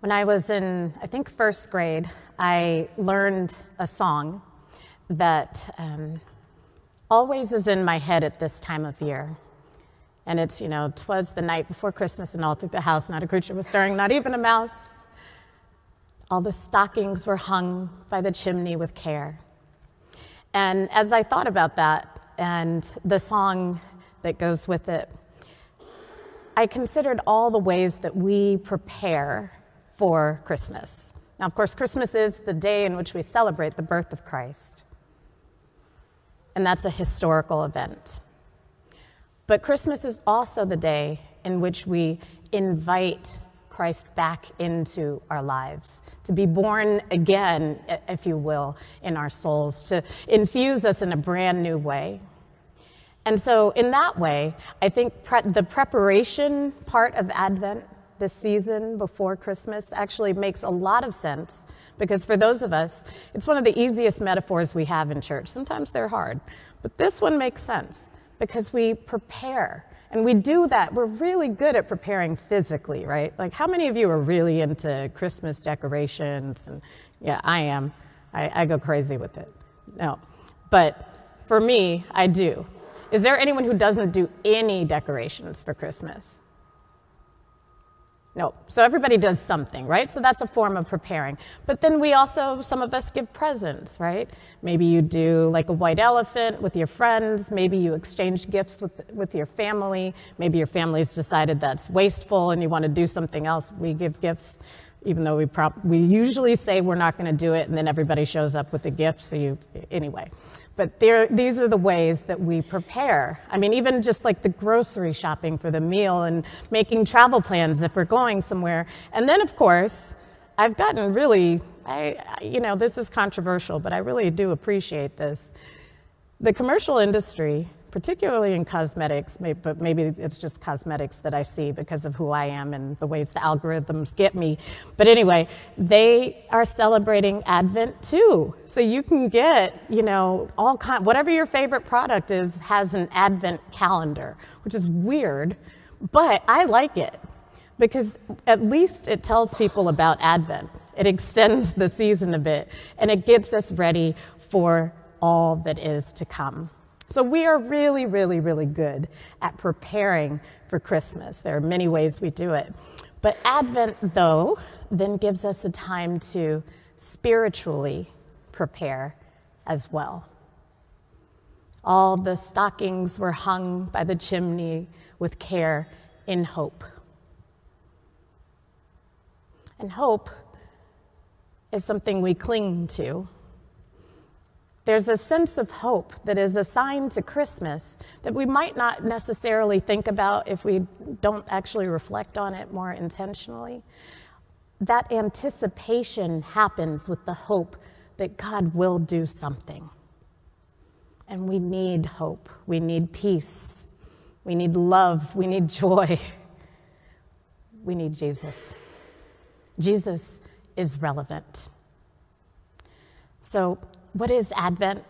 When I was in, I think, first grade, I learned a song that um, always is in my head at this time of year. And it's, you know, twas the night before Christmas, and all through the house not a creature was stirring, not even a mouse. All the stockings were hung by the chimney with care. And as I thought about that and the song that goes with it, I considered all the ways that we prepare for Christmas. Now, of course, Christmas is the day in which we celebrate the birth of Christ, and that's a historical event. But Christmas is also the day in which we invite Christ back into our lives, to be born again, if you will, in our souls, to infuse us in a brand new way. And so, in that way, I think pre- the preparation part of Advent this season before Christmas actually makes a lot of sense because for those of us, it's one of the easiest metaphors we have in church. Sometimes they're hard, but this one makes sense because we prepare. And we do that. We're really good at preparing physically, right? Like, how many of you are really into Christmas decorations? And yeah, I am. I, I go crazy with it. No. But for me, I do. Is there anyone who doesn't do any decorations for Christmas? No. So everybody does something, right? So that's a form of preparing. But then we also, some of us give presents, right? Maybe you do like a white elephant with your friends. Maybe you exchange gifts with, with your family. Maybe your family's decided that's wasteful and you want to do something else. We give gifts, even though we, prob- we usually say we're not going to do it, and then everybody shows up with a gift. So you, anyway. But these are the ways that we prepare. I mean, even just like the grocery shopping for the meal and making travel plans if we're going somewhere. And then, of course, I've gotten really, I, you know, this is controversial, but I really do appreciate this. The commercial industry particularly in cosmetics, but maybe it's just cosmetics that I see because of who I am and the ways the algorithms get me. But anyway, they are celebrating Advent too. So you can get, you know, all kind, whatever your favorite product is has an Advent calendar, which is weird, but I like it because at least it tells people about Advent. It extends the season a bit and it gets us ready for all that is to come. So we are really, really, really good at preparing for Christmas. There are many ways we do it. But Advent, though, then gives us a time to spiritually prepare as well. All the stockings were hung by the chimney with care in hope. And hope is something we cling to there's a sense of hope that is assigned to Christmas that we might not necessarily think about if we don't actually reflect on it more intentionally. That anticipation happens with the hope that God will do something. And we need hope. We need peace. We need love. We need joy. We need Jesus. Jesus is relevant. So what is Advent?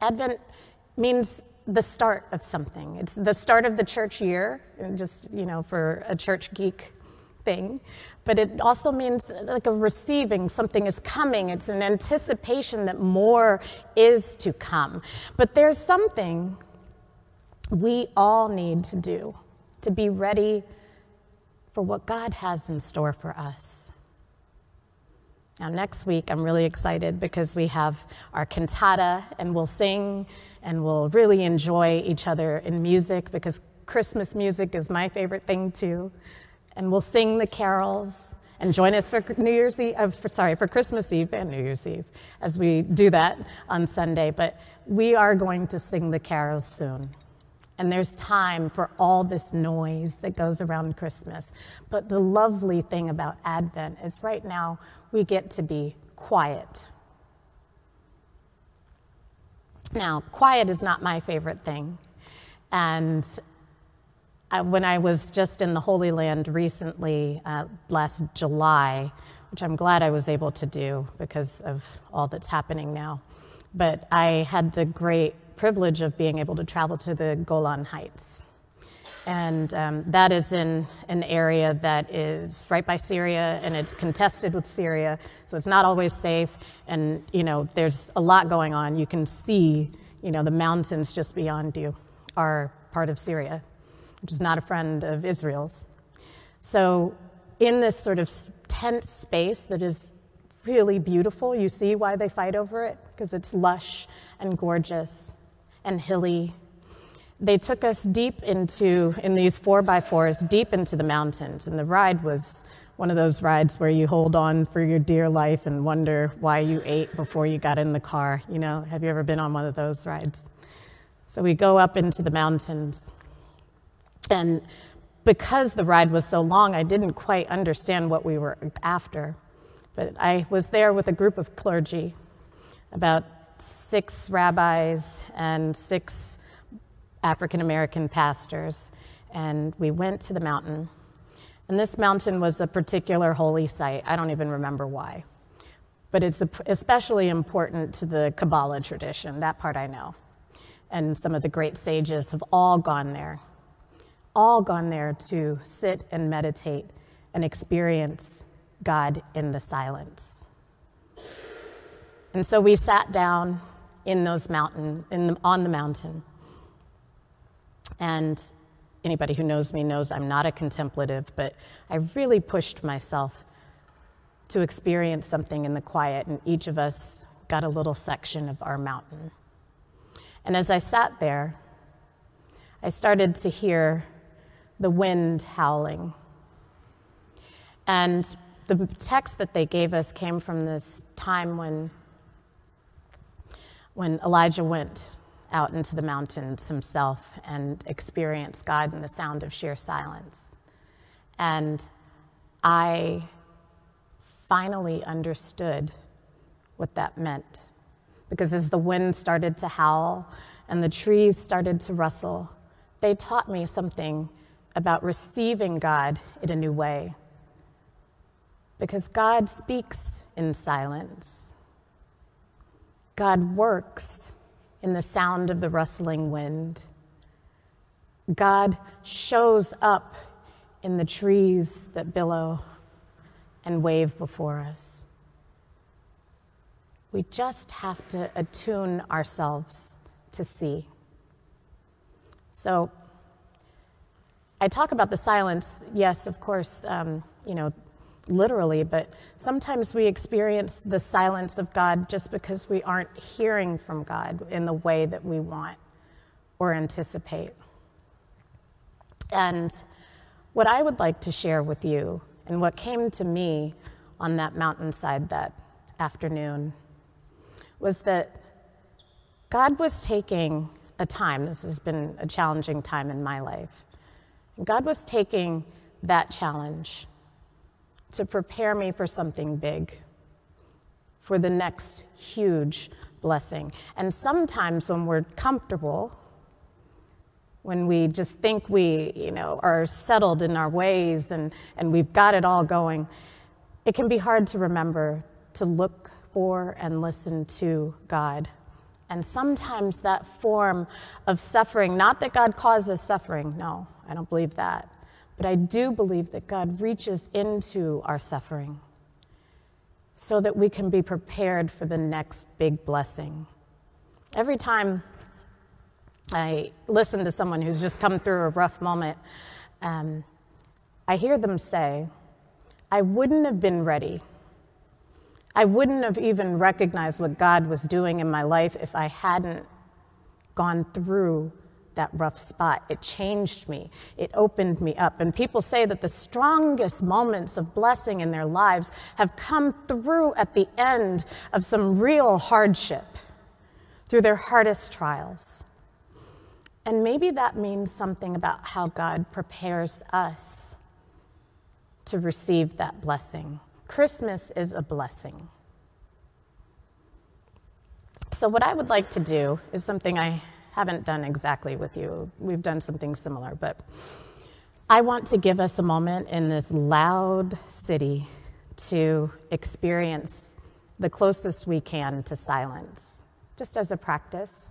Advent means the start of something. It's the start of the church year, just, you know, for a church geek thing. But it also means like a receiving, something is coming. It's an anticipation that more is to come. But there's something we all need to do to be ready for what God has in store for us. Now, next week, I'm really excited because we have our cantata and we'll sing and we'll really enjoy each other in music because Christmas music is my favorite thing too. And we'll sing the carols and join us for New Year's Eve, uh, for, sorry, for Christmas Eve and New Year's Eve as we do that on Sunday. But we are going to sing the carols soon. And there's time for all this noise that goes around Christmas. But the lovely thing about Advent is right now we get to be quiet. Now, quiet is not my favorite thing. And I, when I was just in the Holy Land recently, uh, last July, which I'm glad I was able to do because of all that's happening now, but I had the great privilege of being able to travel to the Golan Heights. And um, that is in an area that is right by Syria and it's contested with Syria, so it's not always safe. And, you know, there's a lot going on. You can see, you know, the mountains just beyond you are part of Syria, which is not a friend of Israel's. So, in this sort of tense space that is really beautiful, you see why they fight over it? Because it's lush and gorgeous and hilly they took us deep into, in these four by fours, deep into the mountains. And the ride was one of those rides where you hold on for your dear life and wonder why you ate before you got in the car. You know, have you ever been on one of those rides? So we go up into the mountains. And because the ride was so long, I didn't quite understand what we were after. But I was there with a group of clergy, about six rabbis and six African American pastors, and we went to the mountain. And this mountain was a particular holy site. I don't even remember why. But it's especially important to the Kabbalah tradition. That part I know. And some of the great sages have all gone there, all gone there to sit and meditate and experience God in the silence. And so we sat down in those mountain, in the, on the mountain, and anybody who knows me knows I'm not a contemplative, but I really pushed myself to experience something in the quiet, and each of us got a little section of our mountain. And as I sat there, I started to hear the wind howling. And the text that they gave us came from this time when, when Elijah went out into the mountains himself and experienced God in the sound of sheer silence. And I finally understood what that meant. Because as the wind started to howl and the trees started to rustle, they taught me something about receiving God in a new way. Because God speaks in silence, God works in the sound of the rustling wind. God shows up in the trees that billow and wave before us. We just have to attune ourselves to see. So, I talk about the silence, yes, of course, um, you know, literally, but sometimes we experience the silence of God just because we aren't hearing from God in the way that we want or anticipate. And what I would like to share with you, and what came to me on that mountainside that afternoon, was that God was taking a time, this has been a challenging time in my life. God was taking that challenge to prepare me for something big, for the next huge blessing. And sometimes when we're comfortable, when we just think we, you know, are settled in our ways and, and we've got it all going, it can be hard to remember to look for and listen to God. And sometimes that form of suffering, not that God causes suffering, no, I don't believe that. But I do believe that God reaches into our suffering so that we can be prepared for the next big blessing. Every time I listen to someone who's just come through a rough moment, um, I hear them say, I wouldn't have been ready. I wouldn't have even recognized what God was doing in my life if I hadn't gone through that rough spot. It changed me, it opened me up. And people say that the strongest moments of blessing in their lives have come through at the end of some real hardship, through their hardest trials. And maybe that means something about how God prepares us to receive that blessing. Christmas is a blessing. So, what I would like to do is something I haven't done exactly with you. We've done something similar, but I want to give us a moment in this loud city to experience the closest we can to silence, just as a practice.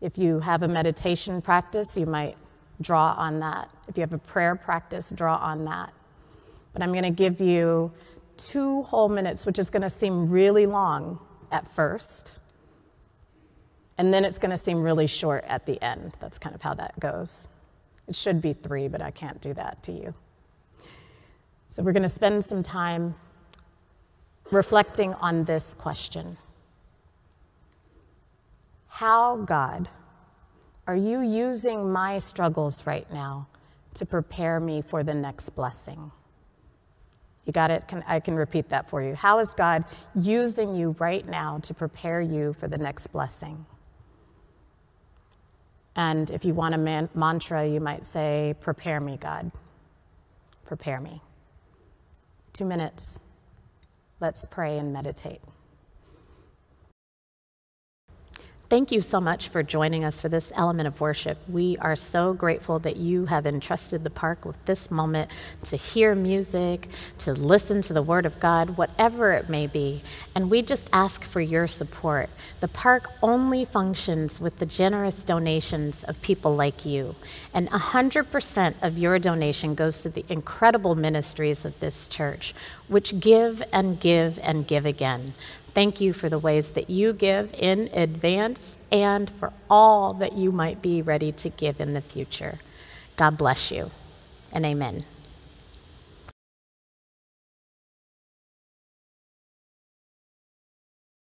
If you have a meditation practice, you might draw on that. If you have a prayer practice, draw on that. But I'm going to give you two whole minutes, which is going to seem really long at first. And then it's going to seem really short at the end. That's kind of how that goes. It should be three, but I can't do that to you. So we're going to spend some time reflecting on this question How, God, are you using my struggles right now to prepare me for the next blessing? You got it? Can, I can repeat that for you. How is God using you right now to prepare you for the next blessing? And if you want a man- mantra, you might say, Prepare me, God. Prepare me. Two minutes. Let's pray and meditate. Thank you so much for joining us for this element of worship. We are so grateful that you have entrusted the park with this moment to hear music, to listen to the Word of God, whatever it may be. And we just ask for your support. The park only functions with the generous donations of people like you. And 100% of your donation goes to the incredible ministries of this church, which give and give and give again. Thank you for the ways that you give in advance and for all that you might be ready to give in the future. God bless you and amen.